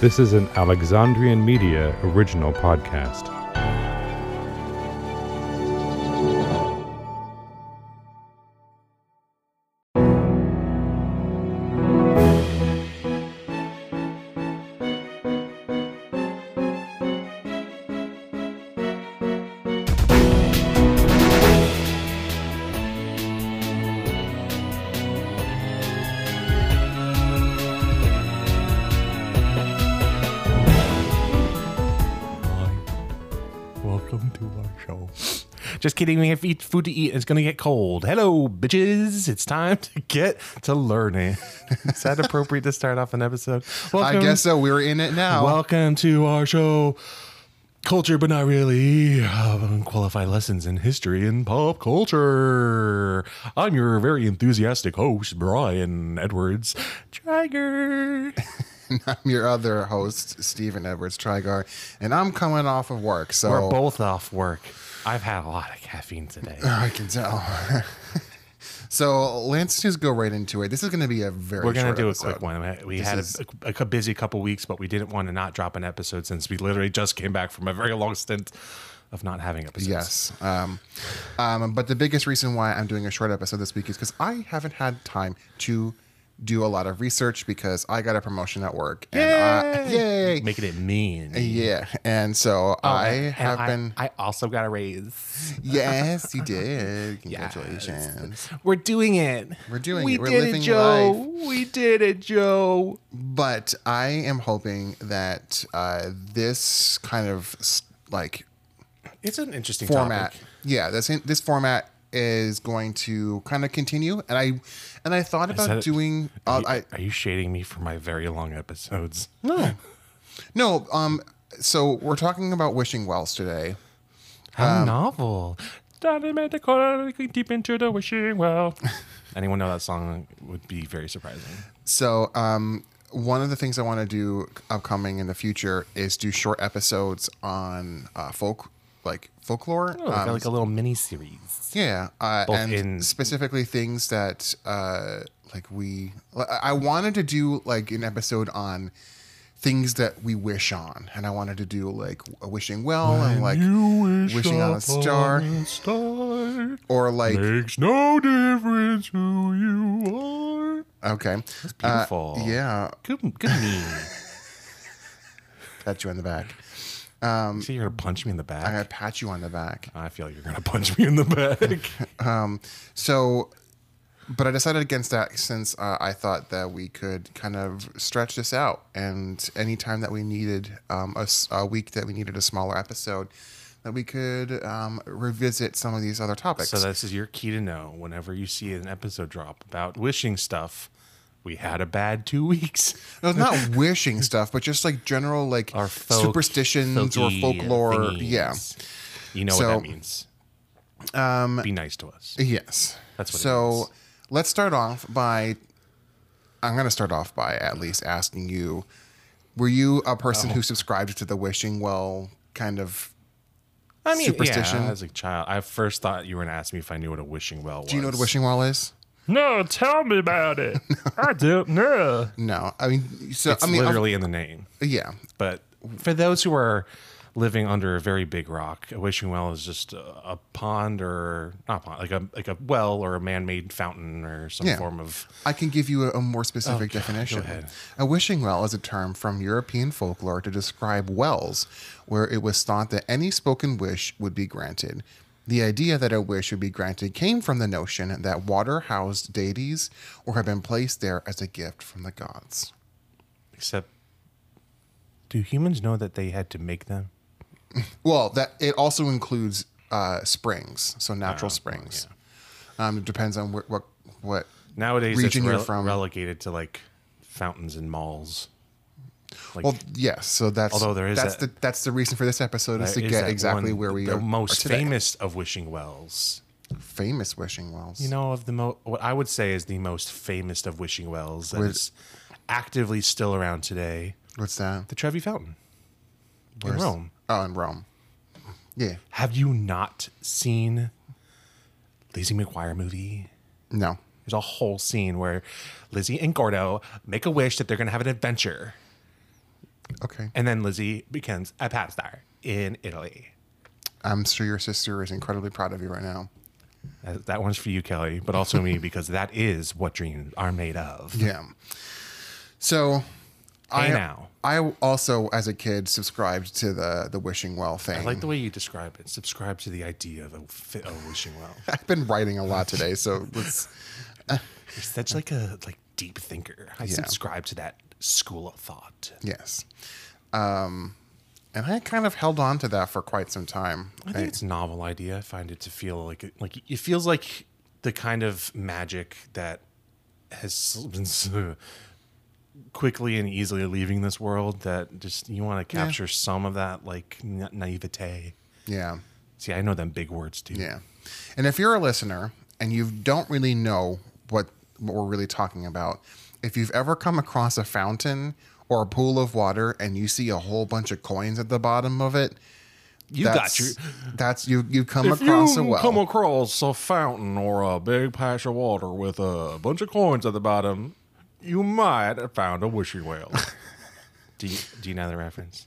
This is an Alexandrian Media original podcast. Just kidding. We have eat food to eat. It's gonna get cold. Hello, bitches. It's time to get to learning. Is that appropriate to start off an episode? I guess so. We're in it now. Welcome to our show. Culture, but not really. Uh, qualified lessons in history and pop culture. I'm your very enthusiastic host, Brian Edwards Trigger. and I'm your other host, Stephen Edwards Trigar, and I'm coming off of work, so We're both off work. I've had a lot of caffeine today. I can tell. so let's just go right into it. This is going to be a very We're gonna short do a quick one. We This had is- a, a busy couple weeks, but we didn't want to not drop an episode since we literally just came back from a very long stint of not having episodes. Yes. Um, um, but the biggest reason why I'm doing a short episode this week is because I haven't had time to do a lot of research because I got a promotion at work. And I, yay! making it mean. Yeah. And so I And have I, been. I also got a raise. yes, you did. Congratulations. We're doing it. We're doing we it. We're did living it, Joe. life. We did it, Joe. but I am hoping that uh, this kind of like It's an interesting format, topic. yeah, this this format is going to kind of continue. And I and I thought about that- doing. Uh, Are you, I are you shading me for my very long episodes? no, no. Um. So we're talking about wishing wells today. How novel. Deep into the wishing well. Anyone know that song would be very surprising. So um. One of the things I want to do upcoming in the future is do short episodes on uh, folk, like folklore, Oh, like, um, like a little mini series. Yeah, uh, and in- specifically things that uh, like we. I wanted to do like an episode on things that we wish on, and I wanted to do like a wishing well and like wishing on a star, or like Makes no difference who you are. okay, That's Uh, beautiful. yeah, Good, good me. pat you on the back. See, you're gonna punch me in the back. I gotta pat you on the back. I feel like you're gonna punch me in the back. um, So, but I decided against that since uh, I thought that we could kind of stretch this out, and anytime that we needed um, a, a week that we needed a smaller episode, that we could um, revisit some of these other topics. so this is your key to know. Whenever you see an episode drop about wishing stuff, we had a bad two weeks. no, not wishing stuff, but just like general like Our folk- superstitions or folklore. thingies. Yeah. You know So, what that means. Um, Be nice to us. Yes. That's what it so. let's start off by. I'm going to start off by at least asking you: Were you a person Oh. who subscribed to the wishing well kind of? I mean, superstition. Yeah, as a child, I first thought you were gonna ask me if I knew what a wishing well was. Do you know what a wishing well is? No, tell me about it. I don't know. No, I mean, so It's I mean, literally in the name. yeah, But for those who are living under a very big rock, a wishing well is just a, a pond or not pond, like a like a well or a man-made fountain or some Yeah. form of. I can give you a, a more specific Okay, go definition. ahead. A wishing well is a term from European folklore to describe wells where it was thought that any spoken wish would be granted. The idea that a wish would be granted came from the notion that water housed deities or had been placed there as a gift from the gods. Except, do humans know that they had to make them? Well, that it also includes uh, springs, so natural Oh, springs. Um, it depends on what what, what Nowadays, region it's you're from. relegated to like fountains and malls. Like, Well, yes. So that's Although there is that's that- the that's the reason for this episode is to is get exactly one- where we are. the are. most are famous of wishing wells. famous wishing wells. You know, of the mo- what I would say is the most famous of wishing wells that Where- is actively still around today. what's that? The Trevi Fountain in Rome. Oh, in Rome. Yeah. Have you not seen Lizzie McGuire movie? No. There's a whole scene where Lizzie and Gordo make a wish that they're going to have an adventure. Okay. And then Lizzie becomes a pop star in Italy. I'm sure your sister is incredibly proud of you right now. That, that one's for you, Kelly, but also me because that is what dreams are made of. Yeah. So, I now. I also, as a kid, subscribed to the the wishing well thing. I like the way you describe it. Subscribe to the idea of a, fi- a wishing well. I've been writing a lot today, so let's. You're such like a like deep thinker. I Yeah. subscribe to that school of thought. Yes. Um, and I kind of held on to that for quite some time. I think it's a novel idea. I find it to feel like it, like it feels like the kind of magic that has been so quickly and easily leaving this world. That just you want to Yeah. capture some of that like na- naivete. yeah. See, I know them big words too. Yeah. And if you're a listener and you don't really know what, what we're really talking about, if you've ever come across a fountain or a pool of water and you see a whole bunch of coins at the bottom of it, you that's, got your. That's you. You come If across you a well. come across a fountain or a big patch of water with a bunch of coins at the bottom, you might have found a wishing well. do you do you know the reference?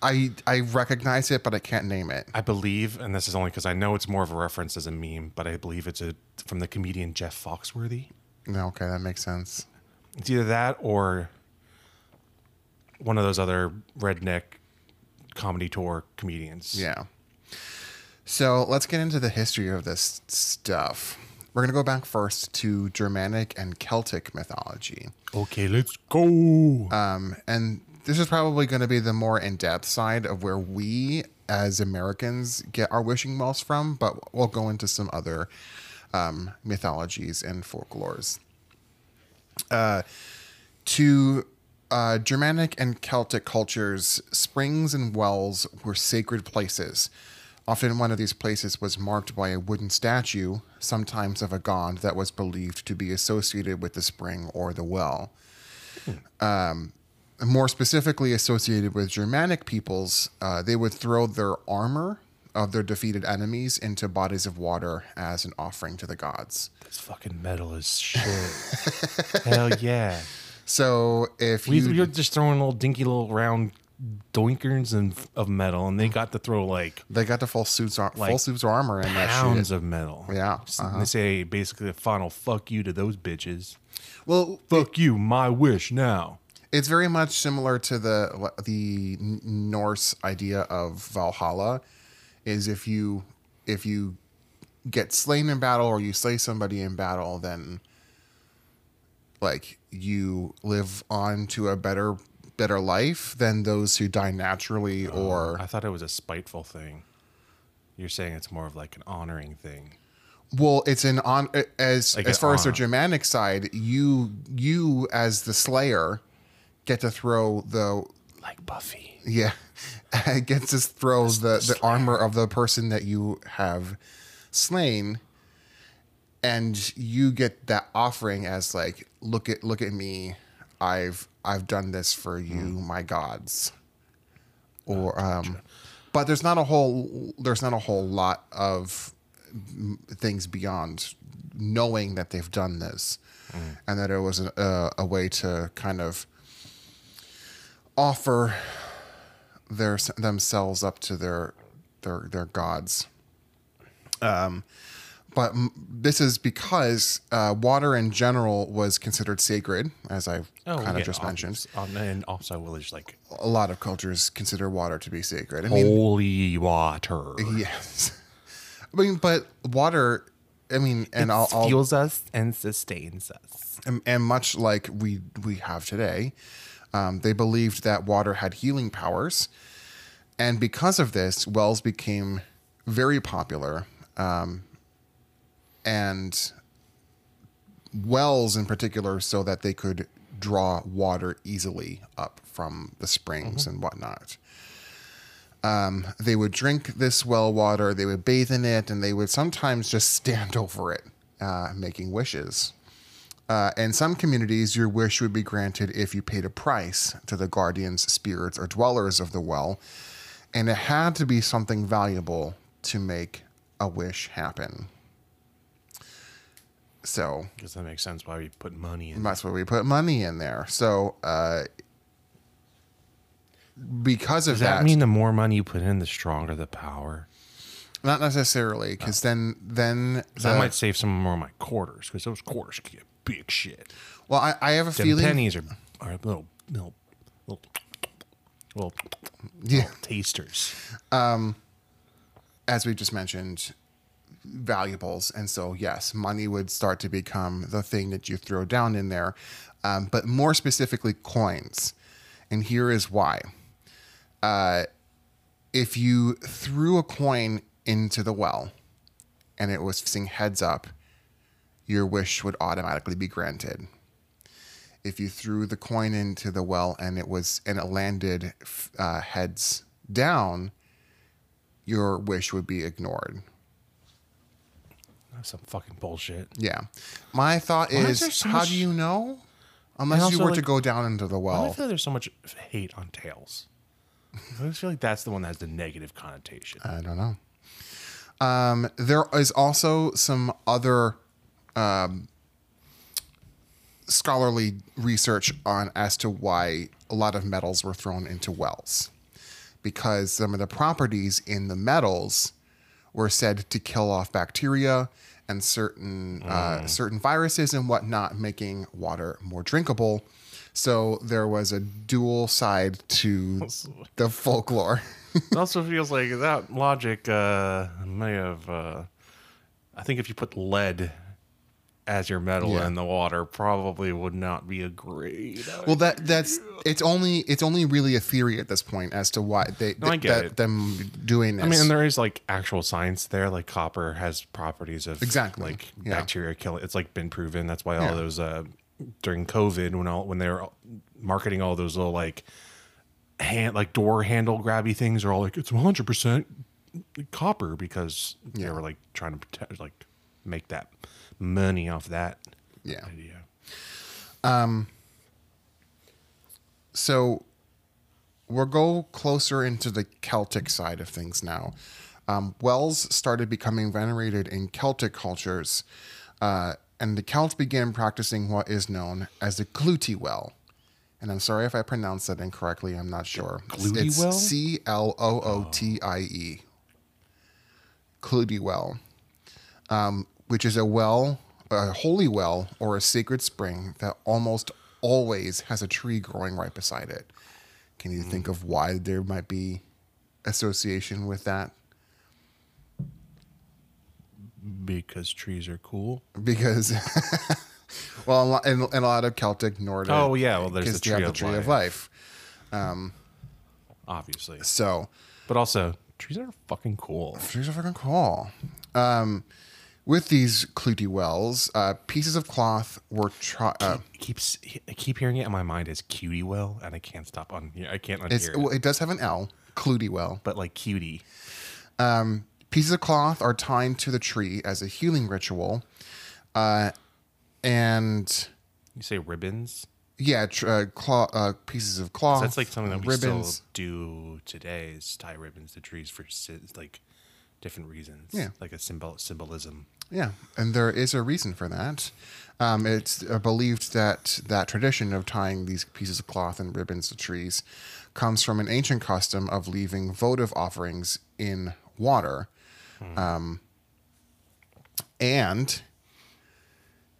I I recognize it, but I can't name it. I believe, and this is only because I know it's more of a reference as a meme, but I believe it's a from the comedian Jeff Foxworthy. No, okay, that makes sense. It's either that or one of those other redneck comedy tour comedians. Yeah. So let's get into the history of this stuff. We're gonna go back first to Germanic and Celtic mythology. Okay, let's go. Um, and this is probably going to be the more in-depth side of where we as Americans get our wishing wells from, but we'll go into some other um, mythologies and folklores. Uh, to uh, Germanic and Celtic cultures, springs and wells were sacred places. Often, one of these places was marked by a wooden statue, sometimes of a god that was believed to be associated with the spring or the well more specifically associated with Germanic peoples, uh, they would throw their armor of their defeated enemies into bodies of water as an offering to the gods. this fucking metal is shit. Hell yeah. So if We, you, were just throwing little dinky little round doinkers and of metal, and they got to throw like they got the full suits, ar- Like full suits of armor in that pounds shit. of metal. Yeah, uh-huh. They say basically a final fuck you to those bitches. Well, Fuck you, my wish now. it's very much similar to the the Norse idea of Valhalla. Is if you if you get slain in battle or you slay somebody in battle, then like you live on to a better better life than those who die naturally oh, or I thought it was a spiteful thing. You're saying it's more of like an honoring thing. well it's an on as Like as far as the germanic side you you as the slayer get to throw the Like Buffy. Yeah. It gets to throw the, the armor of the person that you have slain. And you get that offering as like, look at look at me. I've I've done this for hmm. you, my gods. Or ah, um but there's not a whole there's not a whole lot of things beyond knowing that they've done this hmm. and that it was a, a, a way to kind of offer their themselves up to their their their gods. Um, but m- this is because uh, water in general was considered sacred, as I kind of Oh, yeah, just mentioned. Um, and also, there's like A lot of cultures consider water to be sacred. I mean, holy water. yes. I mean, but water. I mean, and I'll, I'll fuels us and sustains us. and, and much like we we have today, um, they believed that water had healing powers, and because of this, wells became very popular, um, and wells in particular, so that they could draw water easily up from the springs and whatnot. Um, they would drink this well water, they would bathe in it, and they would sometimes just stand over it, uh, making wishes. Uh, in some communities, your wish would be granted if you paid a price to the guardians, spirits, or dwellers of the well, and it had to be something valuable to make a wish happen. So Because that makes sense why we put money in. that's why we put money in there. So uh, because of Does that, that mean the more money you put in, the stronger the power? not necessarily, because then then 'Cause the- I might save some more of my quarters because those quarters get big shit. well, I, I have a Them feeling. pennies are, are little, little, little, little, Yeah. little tasters. as we just mentioned, valuables. And so, yes, money would start to become the thing that you throw down in there, um, but more specifically, coins. And here is why. Uh, if you threw a coin into the well and it was facing heads up, your wish would automatically be granted. If you threw the coin into the well and it was and it landed uh, heads down, your wish would be ignored. That's some fucking bullshit. Yeah. My thought Why is is, so how much- do you know? Unless And you also, were to go down into the do I well. feel like there's so much hate on tails? I just feel like that's the one that has the negative connotation. I don't know. Um, there is also some other um, scholarly research on as to why a lot of metals were thrown into wells, because some of the properties in the metals were said to kill off bacteria and certain uh, certain viruses and whatnot, making water more drinkable. So there was a dual side to the folklore. it also feels like that logic uh, may have. Uh, I think if you put lead as your metal Yeah. in the water, probably would not be a great. Well, that that's it's only it's only really a theory at this point as to why they No, th- get that them doing this. I mean, and there is like actual science there. Like copper has properties of Exactly, like yeah. bacteria kill. It's like been proven. That's why all Yeah. those uh, during COVID when all when they were marketing all those little like hand like door handle grabby things are all like it's 100 percent copper because they were like trying to protect like make that money off that yeah. idea. So we'll go closer into the Celtic side of things now. Um, wells started becoming venerated in Celtic cultures, uh, and the Celts began practicing what is known as the Clootie well. And I'm sorry if I pronounced that incorrectly. I'm not sure. Clootie it's well? C L O O T I E. Clootie well, um, which is a well, a holy well, or a sacred spring that almost always has a tree growing right beside it. Can you think of why there might be association with that? Because trees are cool. Because, well, in, in, a lot of Celtic, Nordic, Oh, yeah, well, there's the because you have tree the of tree of life. life. Obviously, So but also trees are fucking cool. trees are fucking cool. Um, with these Clootie wells, uh, pieces of cloth were tri- uh, It keeps I keep hearing it in my mind as cutie well, and I can't stop on. here. I can't unhear it. well, it does have an L, Clootie well. but like cutie. Pieces of cloth are tied to the tree as a healing ritual, uh, and You say ribbons. yeah, tr- uh, cloth, uh, pieces of cloth. That's like something that we ribbons. still do today. Is tie ribbons to trees for like different reasons. Yeah. like a symbol symbolism. Yeah, and there is a reason for that. Um, it's uh, believed that that tradition of tying these pieces of cloth and ribbons to trees comes from an ancient custom of leaving votive offerings in water. Um, and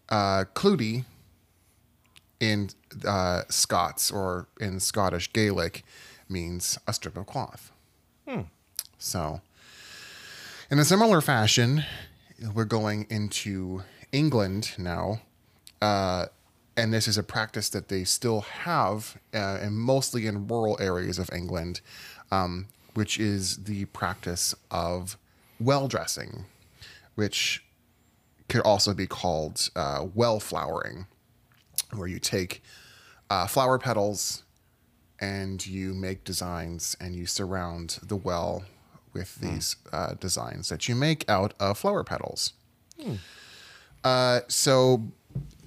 uh, Clootie in uh, Scots or in Scottish Gaelic means a strip of cloth. So, in a similar fashion, we're going into England now, uh, and this is a practice that they still have, uh, and mostly in rural areas of England, um, which is the practice of well dressing, which could also be called uh, well flowering, where you take uh, flower petals and you make designs and you surround the well with these uh, designs that you make out of flower petals. Uh, so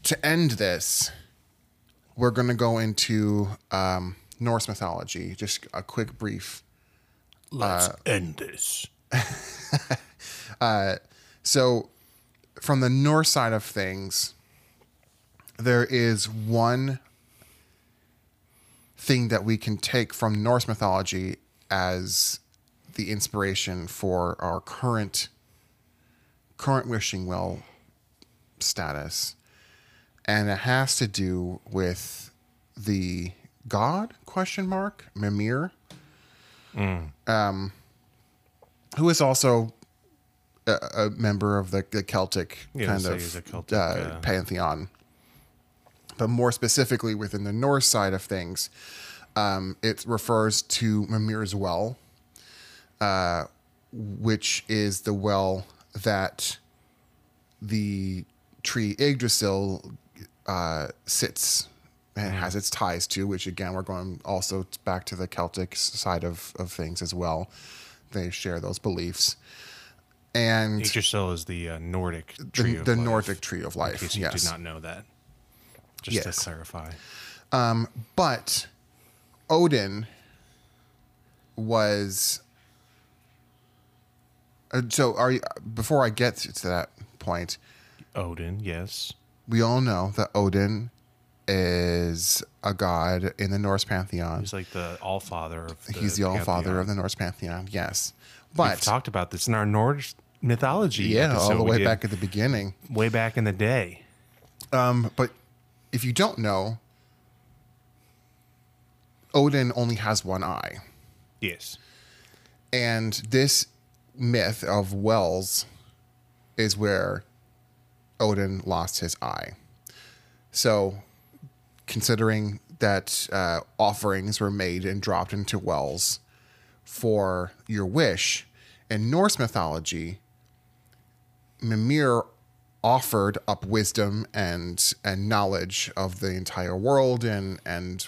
to end this, we're going to go into um, Norse mythology. Just a quick brief. Let's end this. So, from the Norse side of things, there is one thing that we can take from Norse mythology as the inspiration for our current current wishing well status. And it has to do with the god question mark mimir um, who is also a, a member of the, the celtic Yeah, kind so of Celtic, uh, uh, pantheon. But more specifically within the norse side of things um, it refers to mimir's well uh, which is the well that the tree Yggdrasil uh, sits and has its ties to, which again, we're going also back to the Celtic side of, of things as well. They share those beliefs. And Yggdrasil is the uh, Nordic tree the, of the life, Nordic tree of In life. case you Yes. did not know that. Just Yes. to clarify. But Odin was. Uh, so, are you, before I get to that point, Odin, yes. we all know that Odin is a god in the Norse pantheon. He's like the all father of the He's the all father of the Norse pantheon. Yes, We've but talked about this in our Norse mythology. yeah, all the way back at the beginning. way back in the day. Um, but if you don't know, Odin only has one eye, Yes. and this myth of wells is where Odin lost his eye. So, considering that uh, offerings were made and dropped into wells for your wish, in Norse mythology, Mimir offered up wisdom and and knowledge of the entire world and and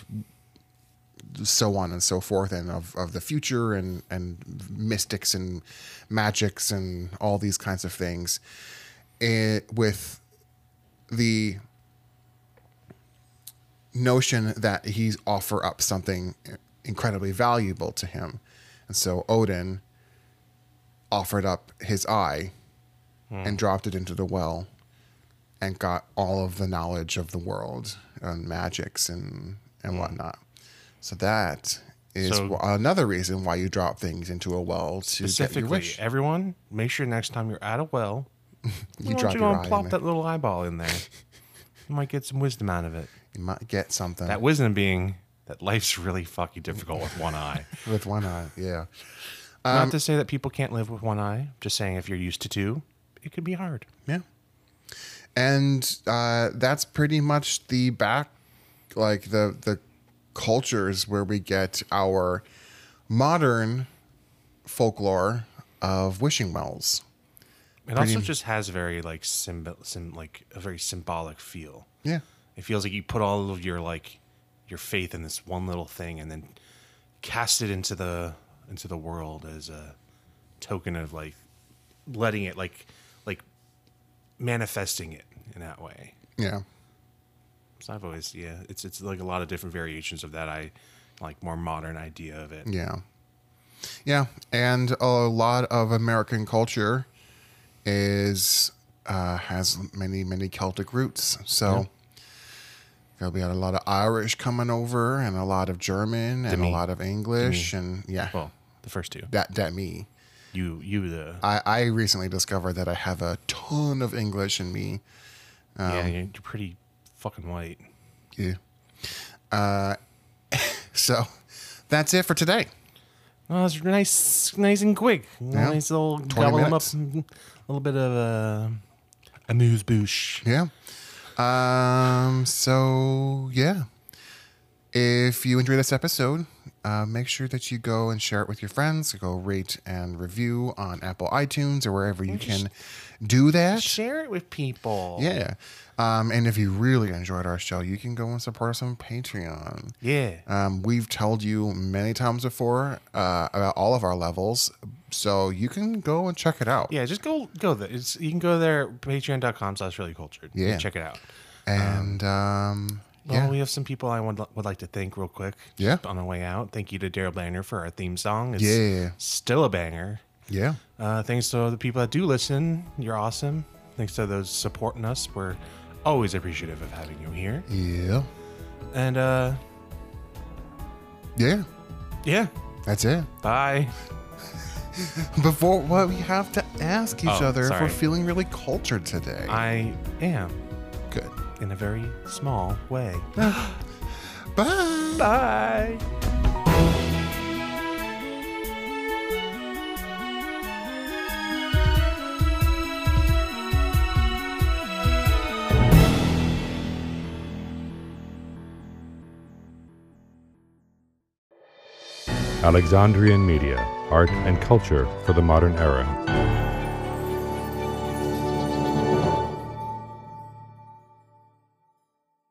so on and so forth and of, of the future and and mystics and magics and all these kinds of things. It, with the notion that he's offer up something incredibly valuable to him. And so odin offered up his eye hmm. and dropped it into the well and got all of the knowledge of the world and magics and and hmm. whatnot so that is So- another reason why you drop things into a well to get your wish. everyone, make sure next time you're at a well, You drop you your eye plop that little eyeball in there. you might get some wisdom out of it. You might get something That wisdom being that life's really fucking difficult with one eye. with one eye. Yeah. Not to say that people can't live with one eye. Just saying if you're used to two, it could be hard. Yeah. And uh, that's pretty much the back, like the the cultures where we get our modern folklore of wishing wells. It also just has very like symbol, sim, like a very symbolic feel. Yeah. It feels like you put all of your like your faith in this one little thing and then cast it into the into the world as a token of like letting it like like manifesting it in that way. Yeah. So I've always yeah, it's it's like a lot of different variations of that I like more modern idea of it. Yeah. Yeah. And a lot of American culture is uh, has many, many Celtic roots. So there'll be a lot of Irish coming over and a lot of German and a lot of English and yeah. Well, the first two. that that me. You you the I, I recently discovered that I have a ton of English in me. yeah, you're, you're pretty fucking white. Yeah. Uh, so that's it for today. Oh, it's nice, nice and quick. Yeah. Nice little 20 gobble 'em up. A little bit of uh, amuse bouche. Yeah. Um. So yeah, if you enjoyed this episode, uh, make sure that you go and share it with your friends. Go rate and review on Apple iTunes or wherever you can do that. Share it with people. Yeah. Um, and if you really enjoyed our show, you can go and support us on Patreon. Yeah. Um, we've told you many times before uh, about all of our levels, so you can go and check it out. Yeah, just go go there. It's you can go there patreon.com slash really cultured. Yeah. Check it out. And um, Well, yeah, we have some people I would, would like to thank real quick. Yeah. On the way out. Thank you to Daryl Banner for our theme song. It's Yeah. still a banger. yeah, Uh, thanks to the people that do listen. You're awesome. Thanks to those supporting us. We're always appreciative of having you here. yeah. And uh Yeah, Yeah. that's it. Bye. Before what we have to ask each Oh, other if we're feeling really cultured today. I am. In a very small way. Bye. Bye. Alexandrian Media, art and culture for the modern era.